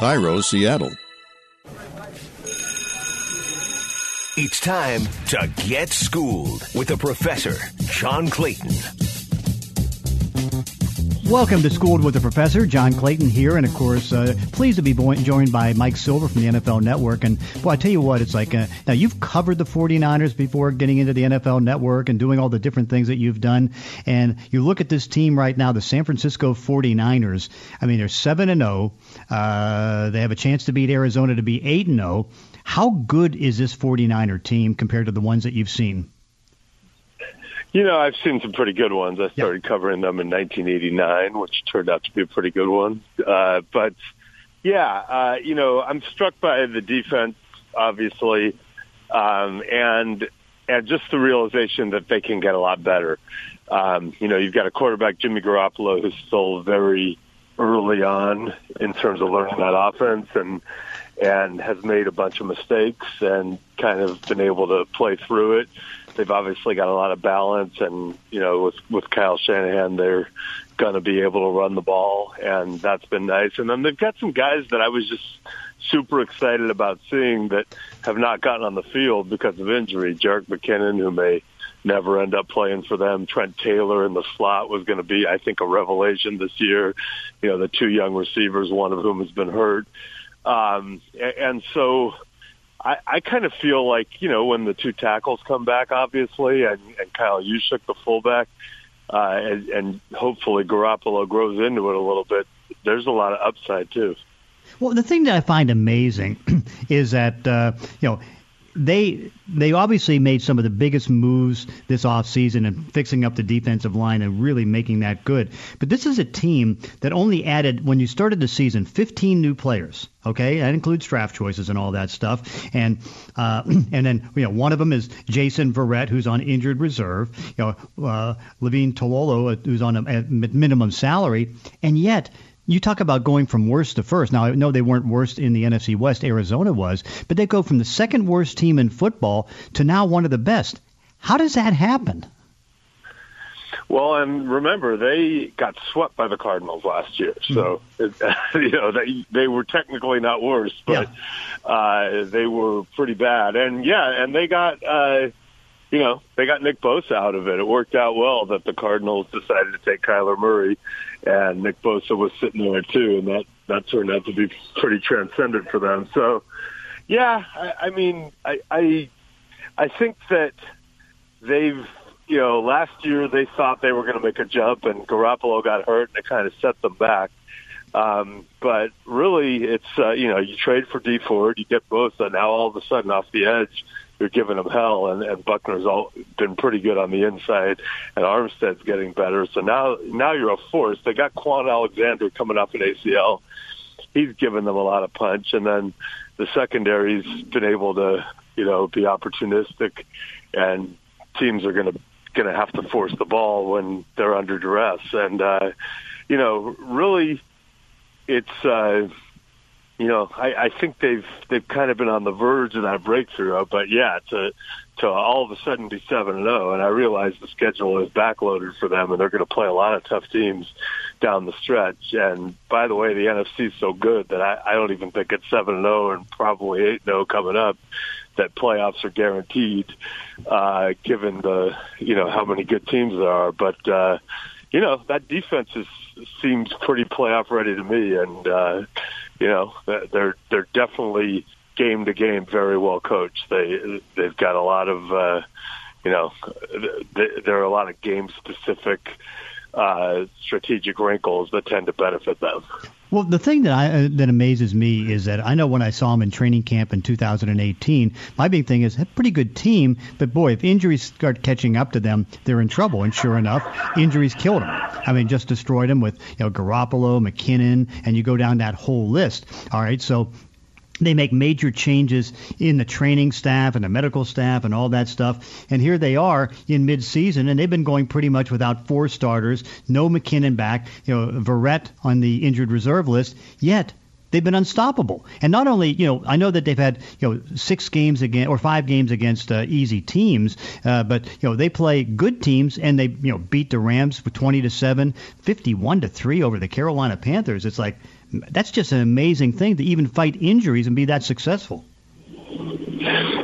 KIRO, Seattle. It's time to get schooled with the professor, John Clayton. Welcome to Schooled with the Professor. John Clayton here, and of course, uh, pleased to be joined by Mike Silver from the NFL Network. And boy, I tell you what, it's like uh, now you've covered the 49ers before getting into the NFL Network and doing all the different things that you've done. And you look at this team right now, the San Francisco 49ers. I mean, they're seven and zero. Oh. Uh, they have a chance to beat Arizona to be eight and zero. How good is this 49er team compared to the ones that you've seen? You know, I've seen some pretty good ones. I started covering them in 1989, which turned out to be a pretty good one. Uh, but yeah, uh, you know, I'm struck by the defense, obviously, um, and and just the realization that they can get a lot better. Um, you know, you've got a quarterback, Jimmy Garoppolo, who's still very early on in terms of learning that offense, and and has made a bunch of mistakes and kind of been able to play through it they've obviously got a lot of balance, and you know, with with Kyle Shanahan, they're going to be able to run the ball, and that's been nice. And then they've got some guys that I was just super excited about seeing that have not gotten on the field because of injury. Jerick McKinnon, who may never end up playing for them. Trent Taylor in the slot was going to be, I think, a revelation this year. You know, the two young receivers, one of whom has been hurt. Um, and so I, I kind of feel like, you know, when the two tackles come back, obviously, and, and Kyle Juszczyk, the fullback, uh, and, and hopefully Garoppolo grows into it a little bit, there's a lot of upside, too. Well, the thing that I find amazing is that, uh, you know, they they obviously made some of the biggest moves this offseason and fixing up the defensive line and really making that good. But this is a team that only added when you started the season 15 new players. Okay, that includes draft choices and all that stuff. And uh, and then you know one of them is Jason Verrett, who's on injured reserve. You know, uh, Levine Toilolo, who's on a, a minimum salary, and yet you talk about going from worst to first. Now, I know they weren't worst in the NFC West, Arizona was, but they go from the second worst team in football to now one of the best. How does that happen? Well, and remember, they got swept by the Cardinals last year, so mm-hmm. you know they they were technically not worse, but yeah. uh, they were pretty bad. And yeah, and they got uh, you know, they got Nick Bosa out of it. It worked out well that the Cardinals decided to take Kyler Murray, and Nick Bosa was sitting there too, and that that turned out to be pretty transcendent for them. So, yeah, I, I mean, I, I I think that they've you know last year they thought they were going to make a jump, and Garoppolo got hurt, and it kind of set them back. Um, but really, it's uh, you know you trade for Dee Ford, you get Bosa, now all of a sudden off the edge you're giving them hell, and, and Buckner's all been pretty good on the inside, and Armstead's getting better. So now, now you're a force. They got Kwon Alexander coming off an ACL. He's given them a lot of punch, and then the secondary's been able to, you know, be opportunistic, and teams are going to going to have to force the ball when they're under duress, and uh, you know, really, it's. Uh, you know, I, I think they've they've kind of been on the verge of that breakthrough. But yeah, to to all of a sudden be seven and zero, and I realize the schedule is backloaded for them, and they're going to play a lot of tough teams down the stretch. And by the way, the NFC is so good that I, I don't even think it's seven and zero and probably eight zero coming up that playoffs are guaranteed, uh, given the you know how many good teams there are. But uh, you know that defense is seems pretty playoff ready to me, and. uh you know, they're they're definitely game to game very well coached. They they've got a lot of uh, you know, there are a lot of game specific uh, strategic wrinkles that tend to benefit them. Well, the thing that I uh, that amazes me is that I know when I saw him in training camp in 2018, my big thing is a pretty good team, but boy, if injuries start catching up to them, they're in trouble. And sure enough, injuries killed them. I mean, just destroyed them with you know Garoppolo, McKinnon, and you go down that whole list. All right, so they make major changes in the training staff and the medical staff and all that stuff. And here they are in midseason, and they've been going pretty much without four starters, no McKinnon back, you know, Verrett on the injured reserve list. Yet they've been unstoppable. And not only, you know, I know that they've had, you know, six games again or five games against uh, easy teams, uh, but you know they play good teams and they, you know, beat the Rams for 20 to seven, 51 to three over the Carolina Panthers. It's like that's just an amazing thing to even fight injuries and be that successful.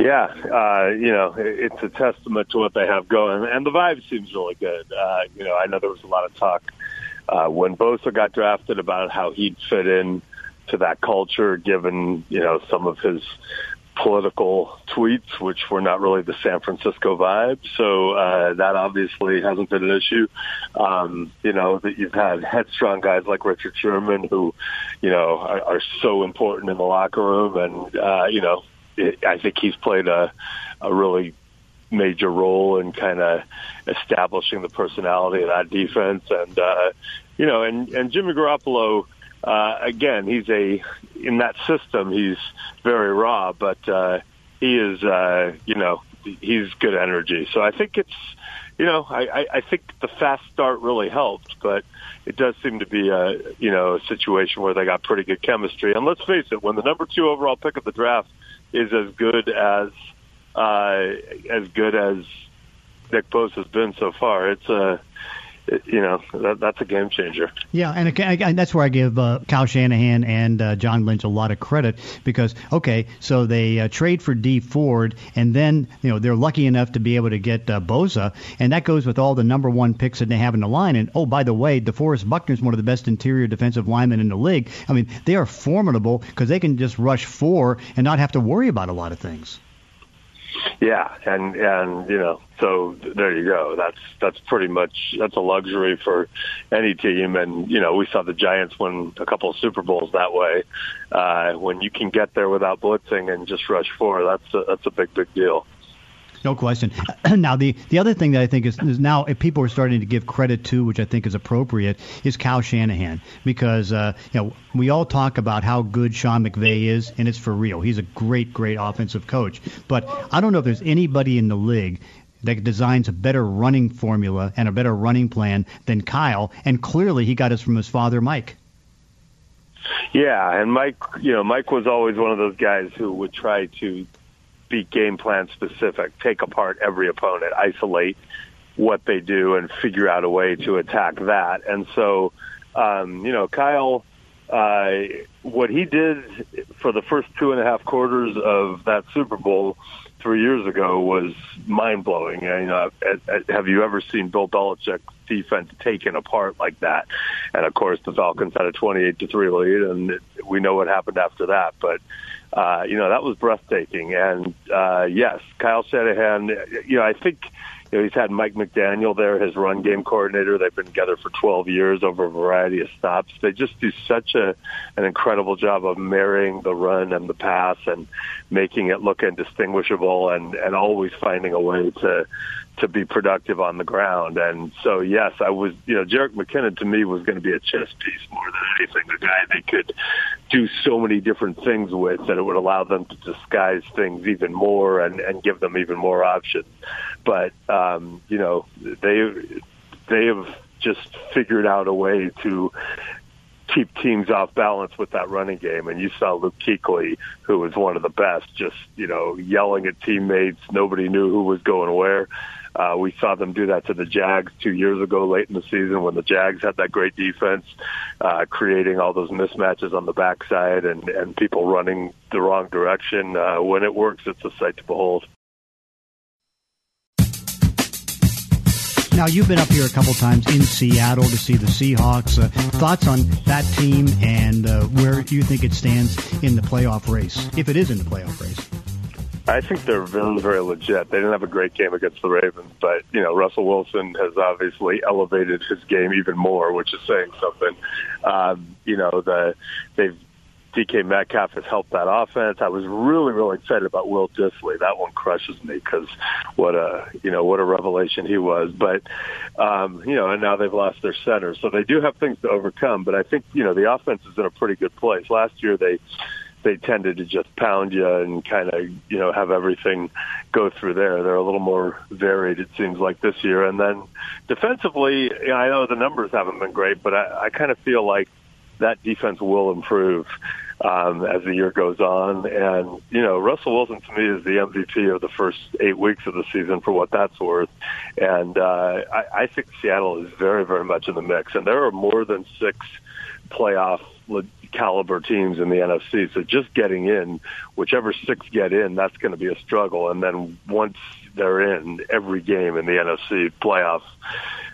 Yeah, uh, you know, it's a testament to what they have going, and the vibe seems really good. Uh, you know, I know there was a lot of talk uh, when Bosa got drafted about how he'd fit in to that culture, given you know some of his political tweets, which were not really the San Francisco vibe. So uh, that obviously hasn't been an issue. Um, you know that you've had headstrong guys like Richard Sherman, who you know are, are so important in the locker room, and uh, you know it, I think he's played a a really major role in kind of establishing the personality of that defense, and uh, you know, and and Jimmy Garoppolo uh, again, he's a in that system. He's very raw, but uh, he is, uh, you know, he's good energy. So I think it's, you know, I, I I think the fast start really helped, but it does seem to be a, you know, a situation where they got pretty good chemistry. And let's face it, when the number two overall pick of the draft is as good as, uh, as good as Nick Bosa has been so far, it's a you know that, that's a game changer. Yeah, and, and that's where I give uh, Kyle Shanahan and uh, John Lynch a lot of credit because okay, so they uh, trade for Dee Ford, and then you know they're lucky enough to be able to get uh, Bosa, and that goes with all the number one picks that they have in the line. And oh, by the way, DeForest Buckner is one of the best interior defensive linemen in the league. I mean, they are formidable because they can just rush four and not have to worry about a lot of things. Yeah, and and you know, so there you go. That's that's pretty much that's a luxury for any team. And you know, we saw the Giants win a couple of Super Bowls that way. Uh, when you can get there without blitzing and just rush four, that's a, that's a big big deal. No question. now, the, the other thing that I think is, is now if people are starting to give credit to, which I think is appropriate, is Kyle Shanahan because uh, you know we all talk about how good Sean McVay is, and it's for real. He's a great, great offensive coach. But I don't know if there's anybody in the league that designs a better running formula and a better running plan than Kyle. And clearly, he got us from his father, Mike. Yeah, and Mike, you know, Mike was always one of those guys who would try to be game plan specific, take apart every opponent, isolate what they do, and figure out a way to attack that. And so, um, you know, Kyle, uh, what he did for the first two and a half quarters of that Super Bowl three years ago was mind blowing. You know, have you ever seen Bill Belichick's defense taken apart like that? And of course, the Falcons had a twenty-eight to three lead, and we know what happened after that. But uh, you know, that was breathtaking. And uh, yes, Kyle Shanahan. You know, I think you know, he's had Mike McDaniel there, his run game coordinator. They've been together for 12 years over a variety of stops. They just do such a an incredible job of marrying the run and the pass and making it look indistinguishable and and always finding a way to to be productive on the ground. And so, yes, I was, you know, Jerick McKinnon to me was going to be a chess piece more than anything. A guy they could do so many different things with that it would allow them to disguise things even more and, and give them even more options. But, um, you know, they, they have just figured out a way to keep teams off balance with that running game. And you saw Luke Kuechly, who was one of the best, just, you know, yelling at teammates. Nobody knew who was going where. Uh, we saw them do that to the Jags two years ago late in the season when the Jags had that great defense, uh, creating all those mismatches on the backside and, and people running the wrong direction. Uh, when it works, it's a sight to behold. Now you've been up here a couple times in Seattle to see the Seahawks. Uh, thoughts on that team and uh, where you think it stands in the playoff race, if it is in the playoff race? I think they're very, very legit. They didn't have a great game against the Ravens, but you know Russell Wilson has obviously elevated his game even more, which is saying something. Um, you know the they've DK Metcalf has helped that offense. I was really, really excited about Will Dissly. That one crushes me because what a you know what a revelation he was. But um, you know, and now they've lost their center, so they do have things to overcome. But I think you know the offense is in a pretty good place. Last year they they tended to just pound you and kind of you know have everything go through there. They're a little more varied, it seems like this year. And then defensively, I know the numbers haven't been great, but I, I kind of feel like that defense will improve um, as the year goes on. And you know, Russell Wilson to me is the MVP of the first eight weeks of the season for what that's worth. And uh, I, I think Seattle is very, very much in the mix, and there are more than six playoff caliber teams in the NFC. So just getting in, whichever six get in, that's going to be a struggle. And then once they're in, every game in the NFC playoff,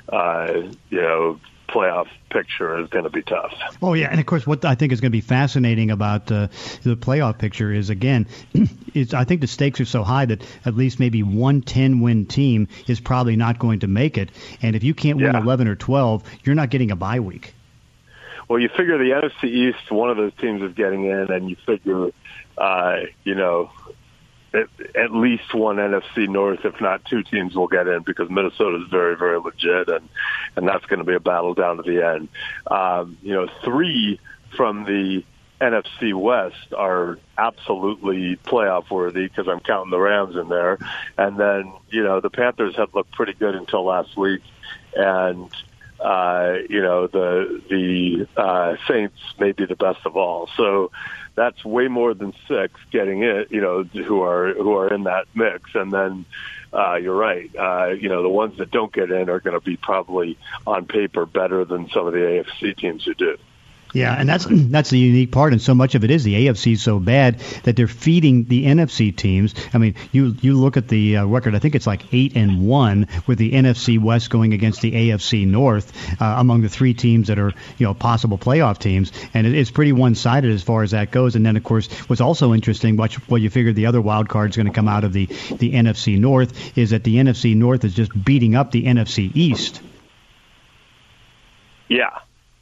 uh, you know, playoff picture is going to be tough. Oh yeah, and of course, what I think is going to be fascinating about uh, the playoff picture is again, is I think the stakes are so high that at least maybe one 10 win team is probably not going to make it, and if you can't win Yeah. 11 or 12, you're not getting a bye week. Well, you figure the NFC East, one of those teams is getting in, and you figure, uh, you know, at, at least one NFC North, if not two teams, will get in because Minnesota is very, very legit, and and that's going to be a battle down to the end. Um, you know, three from the NFC West are absolutely playoff worthy because I'm counting the Rams in there, and then you know the Panthers have looked pretty good until last week, and uh, you know the the uh, Saints may be the best of all. So that's way more than six getting it. You know who are who are in that mix, and then. Uh, you're right. Uh, you know, the ones that don't get in are going to be probably on paper better than some of the AFC teams who do. Yeah, and that's that's the unique part, and so much of it is the AFC is so bad that they're feeding the NFC teams. I mean, you you look at the uh, record; I think it's like eight and one with the NFC West going against the AFC North uh, among the three teams that are you know possible playoff teams, and it, it's pretty one-sided as far as that goes. And then, of course, what's also interesting, what you figure the other wild card is going to come out of the the NFC North is that the NFC North is just beating up the NFC East. Yeah,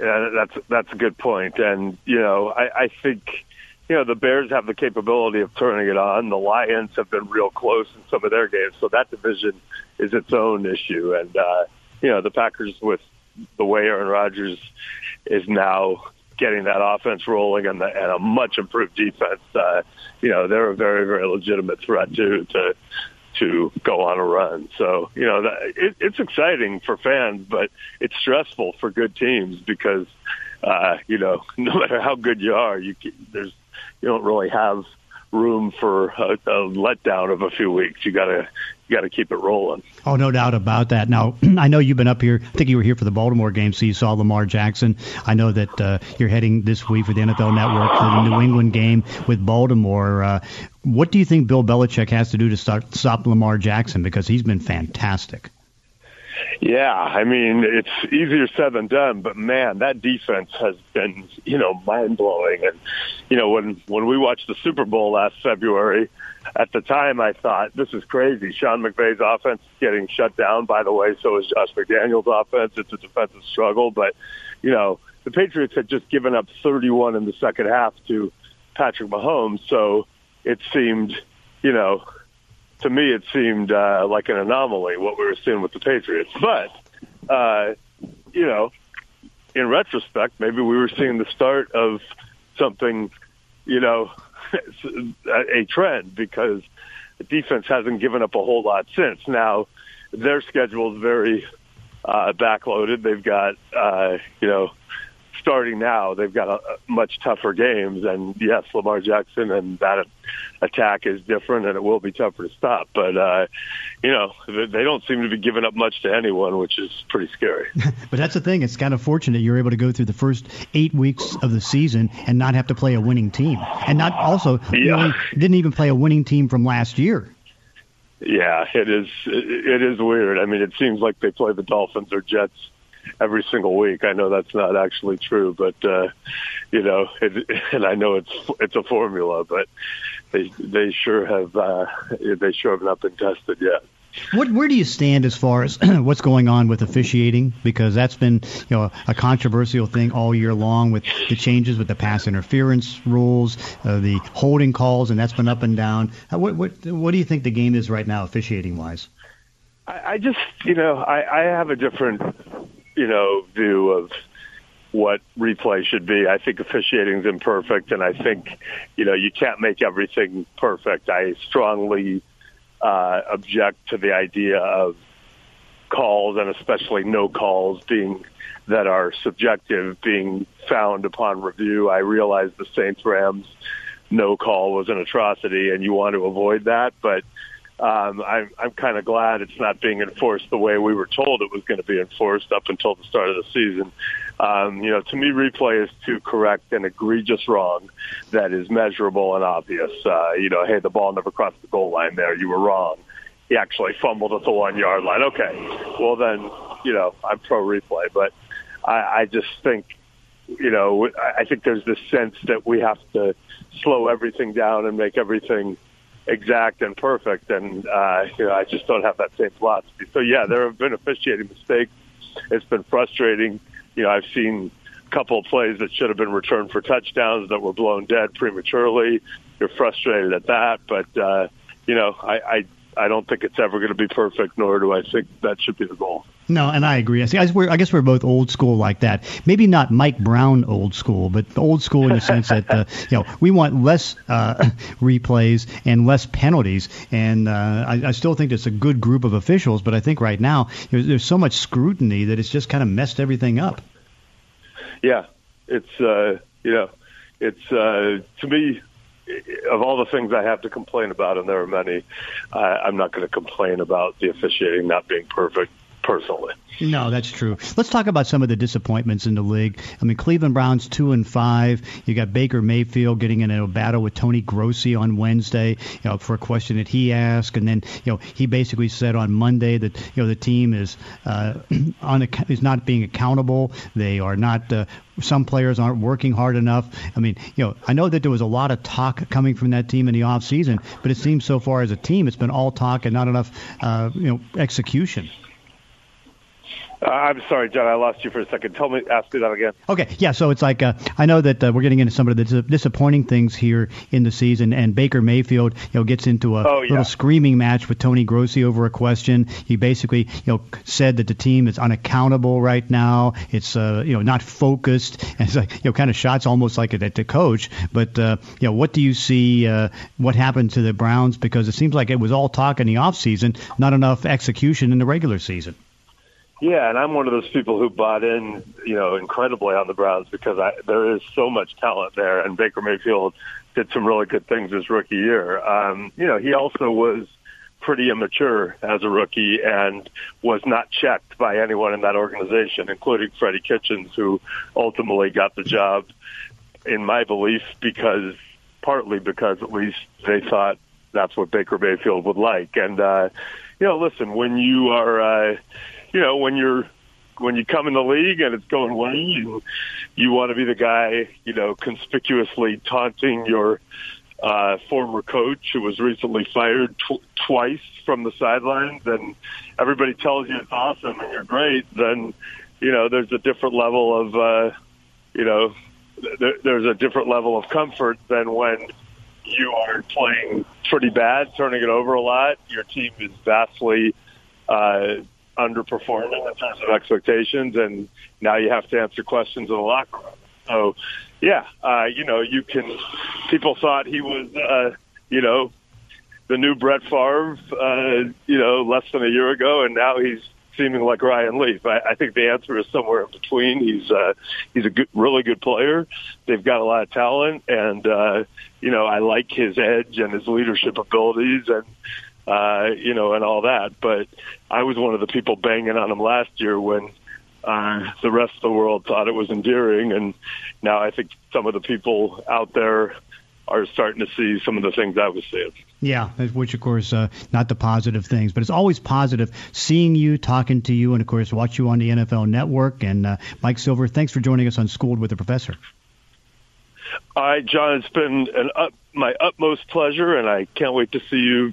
yeah, that's that's a good point, and you know, I, I think you know the Bears have the capability of turning it on. The Lions have been real close in some of their games, so that division is its own issue. And uh, you know, the Packers with the way Aaron Rodgers is now getting that offense rolling and, the, and a much improved defense. Uh, you know, they're a very very legitimate threat too to to go on a run. So you know, that, it, it's exciting for fans, but it's stressful for good teams because uh, you know, no matter how good you are, you there's you don't really have room for a, a letdown of a few weeks. You gotta you gotta keep it rolling. Oh, no doubt about that. Now, I know you've been up here. I think you were here for the Baltimore game, so you saw Lamar Jackson. I know that uh, you're heading this week for the NFL Network to the New England game with Baltimore. Uh, what do you think Bill Belichick has to do to start stop Lamar Jackson because he's been fantastic? Yeah, I mean it's easier said than done, but man, that defense has been you know mind blowing. And you know when when we watched the Super Bowl last February, at the time I thought this is crazy. Sean McVay's offense is getting shut down. By the way, so is Josh McDaniels' offense. It's a defensive struggle, but you know the Patriots had just given up 31 in the second half to Patrick Mahomes, so it seemed you know to me, it seemed uh, like an anomaly what we were seeing with the Patriots. But uh, you know, in retrospect, maybe we were seeing the start of something, you know, a trend because the defense hasn't given up a whole lot since. Now, their schedule is very uh, backloaded. They've got, uh, you know, starting now, they've got a, a much tougher games. And yes, Lamar Jackson and that attack is different, and it will be tougher to stop. But uh, you know, they don't seem to be giving up much to anyone, which is pretty scary. but that's the thing; it's kind of fortunate you're able to go through the first eight weeks of the season and not have to play a winning team, and not also you Yeah. didn't even play a winning team from last year. Yeah, it is. It is weird. I mean, it seems like they play the Dolphins or Jets every single week. I know that's not actually true, but uh, you know, it, and I know it's it's a formula, but they they sure have uh, they sure have not been tested yet. What, where do you stand as far as what's going on with officiating? Because that's been you know a controversial thing all year long with the changes with the pass interference rules, uh, the holding calls, and that's been up and down. What, what, what do you think the game is right now, officiating wise? I, I just, you know, I, I have a different, you know, view of what replay should be. I think officiating is imperfect, and I think, you know, you can't make everything perfect. I strongly uh, object to the idea of calls, and especially no calls being that are subjective being found upon review. I realize the Saints Rams no call was an atrocity, and you want to avoid that, but um, I'm, I'm kind of glad it's not being enforced the way we were told it was going to be enforced up until the start of the season. Um, you know, to me, replay is to correct an egregious wrong that is measurable and obvious. Uh, you know, hey, the ball never crossed the goal line there. You were wrong. He actually fumbled at the one yard line. Okay, well then, you know, I'm pro replay, but I, I just think, you know, I think there's this sense that we have to slow everything down and make everything exact and perfect, and uh, you know, I just don't have that same philosophy. So yeah, there have been officiating mistakes. It's been frustrating. You know, I've seen a couple of plays that should have been returned for touchdowns that were blown dead prematurely. You're frustrated at that, but uh, you know, I, I I don't think it's ever going to be perfect, nor do I think that should be the goal. No, and I agree. I, see, I, guess we're, I guess we're both old school like that. Maybe not Mike Brown old school, but old school in the sense that uh, you know we want less uh, replays and less penalties. And uh, I, I still think it's a good group of officials, but I think right now there's, there's so much scrutiny that it's just kind of messed everything up. Yeah, it's uh, you know, it's uh, to me of all the things I have to complain about, and there are many, uh, I'm not going to complain about the officiating not being perfect personally. No, that's true. Let's talk about some of the disappointments in the league. I mean, Cleveland Browns two and five. You got Baker Mayfield getting in a battle with Tony Grossi on Wednesday, you know, for a question that he asked, and then you know he basically said on Monday that you know the team is uh, on is not being accountable. They are not. Uh, some players aren't working hard enough. I mean, you know, I know that there was a lot of talk coming from that team in the off season, but it seems so far as a team, it's been all talk and not enough, uh, you know, execution. Uh, I'm sorry, John. I lost you for a second. Tell me, ask me that again. Okay, yeah. So it's like uh, I know that uh, we're getting into some of the dis- disappointing things here in the season, and Baker Mayfield, you know, gets into a oh, yeah. little screaming match with Tony Grossi over a question. He basically, you know, said that the team is unaccountable right now. It's uh, you know not focused, and it's like you know kind of shots almost like at the coach. But uh, you know, what do you see? Uh, what happened to the Browns? Because it seems like it was all talk in the off season, not enough execution in the regular season. Yeah, and I'm one of those people who bought in, you know, incredibly on the Browns because I, there is so much talent there, and Baker Mayfield did some really good things his rookie year. Um, you know, he also was pretty immature as a rookie and was not checked by anyone in that organization, including Freddie Kitchens, who ultimately got the job, in my belief, because partly because at least they thought that's what Baker Mayfield would like. And, uh, you know, listen, when you are, uh, you know, when you're when you come in the league and it's going well, you you want to be the guy, you know, conspicuously taunting your uh, former coach who was recently fired tw- twice from the sidelines, and everybody tells you it's awesome and you're great. Then, you know, there's a different level of, uh, you know, th- there's a different level of comfort than when you are playing pretty bad, turning it over a lot. Your team is vastly uh, underperforming in terms of expectations, and now you have to answer questions in the locker room. So, yeah, uh, you know, you can. People thought he was, uh, you know, the new Brett Favre, uh, you know, less than a year ago, and now he's seeming like Ryan Leaf. I, I think the answer is somewhere in between. He's uh, he's a good, really good player. They've got a lot of talent, and uh, you know, I like his edge and his leadership abilities, and uh, you know, and all that. But I was one of the people banging on him last year when uh, the rest of the world thought it was endearing, and now I think some of the people out there are starting to see some of the things I was seeing. Yeah, which of course uh, not the positive things, but it's always positive seeing you, talking to you, and of course watch you on the NFL Network. And uh, Mike Silver, thanks for joining us on Schooled with the Professor. All right, John, it's been an up, my utmost pleasure, and I can't wait to see you